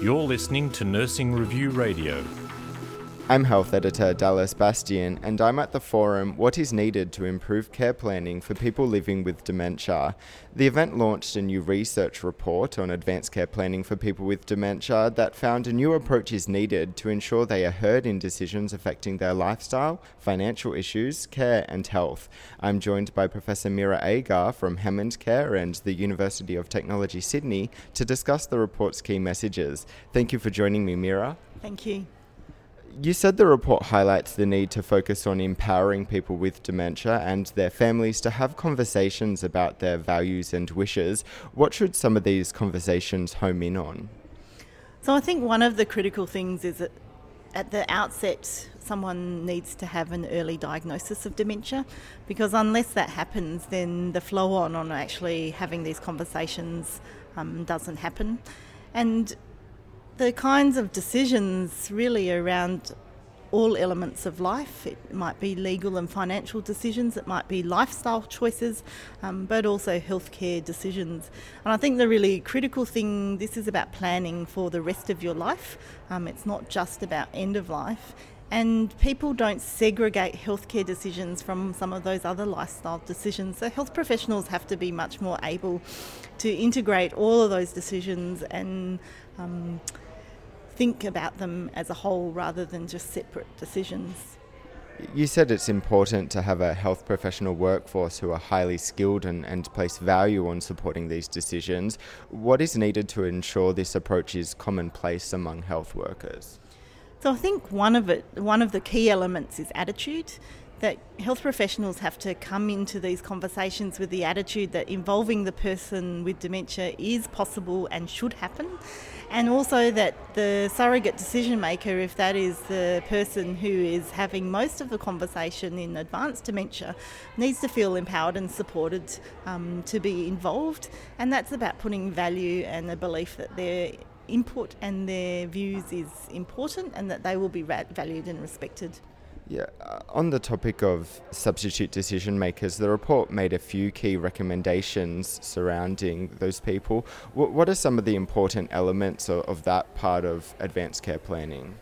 You're listening to Nursing Review Radio. I'm Health Editor Dallas Bastian, and I'm at the forum What is Needed to Improve Care Planning for People Living with Dementia. The event launched a new research report on advanced care planning for people with dementia that found a new approach is needed to ensure they are heard in decisions affecting their lifestyle, financial issues, care, and health. I'm joined by Professor Meera Agar from HammondCare and the University of Technology Sydney to discuss the report's key messages. Thank you for joining me, Meera. Thank you. You said the report highlights the need to focus on empowering people with dementia and their families to have conversations about their values and wishes. What should some of these conversations home in on? So, I think one of the critical things is that at the outset, someone needs to have an early diagnosis of dementia because unless that happens, then the flow on on actually having these conversations um, doesn't happen. And the kinds of decisions really around all elements of life. It might be legal and financial decisions, it might be lifestyle choices, um, but also healthcare decisions. And I think the really critical thing this is about planning for the rest of your life. Um, it's not just about end of life. And people don't segregate healthcare decisions from some of those other lifestyle decisions. So, health professionals have to be much more able to integrate all of those decisions and um, think about them as a whole rather than just separate decisions. You said it's important to have a health professional workforce who are highly skilled and, and place value on supporting these decisions. What is needed to ensure this approach is commonplace among health workers? So I think one of it, one of the key elements is attitude that health professionals have to come into these conversations with the attitude that involving the person with dementia is possible and should happen. And also that the surrogate decision maker, if that is the person who is having most of the conversation in advanced dementia, needs to feel empowered and supported um, to be involved. And that's about putting value and a belief that their input and their views is important and that they will be valued and respected. Yeah, uh, on the topic of substitute decision makers, the report made a few key recommendations surrounding those people. W- what are some of the important elements of, of that part of advanced care planning?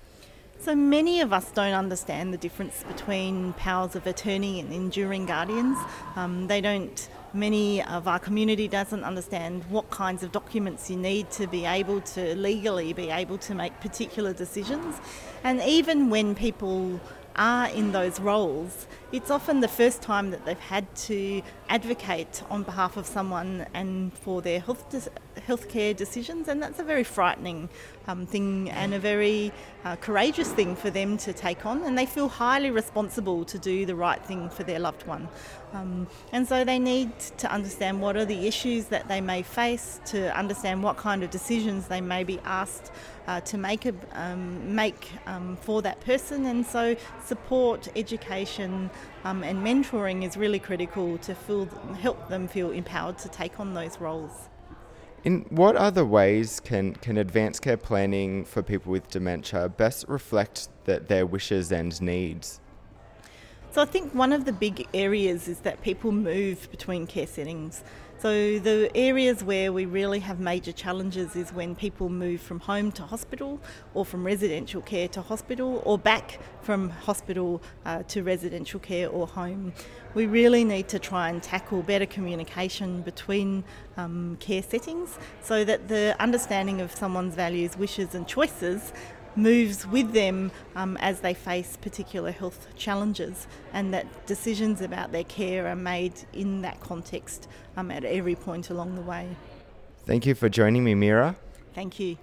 So many of us don't understand the difference between powers of attorney and enduring guardians. Um, they don't. Many of our community doesn't understand what kinds of documents you need to be able to legally be able to make particular decisions. And even when people are in those roles, it's often the first time that they've had to advocate on behalf of someone and for their health de- healthcare decisions, and that's a very frightening um, thing and a very uh, courageous thing for them to take on, and they feel highly responsible to do the right thing for their loved one. Um, and so they need to understand what are the issues that they may face, to understand what kind of decisions they may be asked uh, to make a, um, make um, for that person, and so support, education, um, and mentoring is really critical to feel, help them feel empowered to take on those roles. In what other ways can, can advanced care planning for people with dementia best reflect the, their wishes and needs? So I think one of the big areas is that people move between care settings. So the areas where we really have major challenges is when people move from home to hospital or from residential care to hospital or back from hospital uh, to residential care or home. We really need to try and tackle better communication between um, care settings so that the understanding of someone's values, wishes and choices moves with them um, as they face particular health challenges, and that decisions about their care are made in that context um, at every point along the way. Thank you for joining me, Meera. Thank you.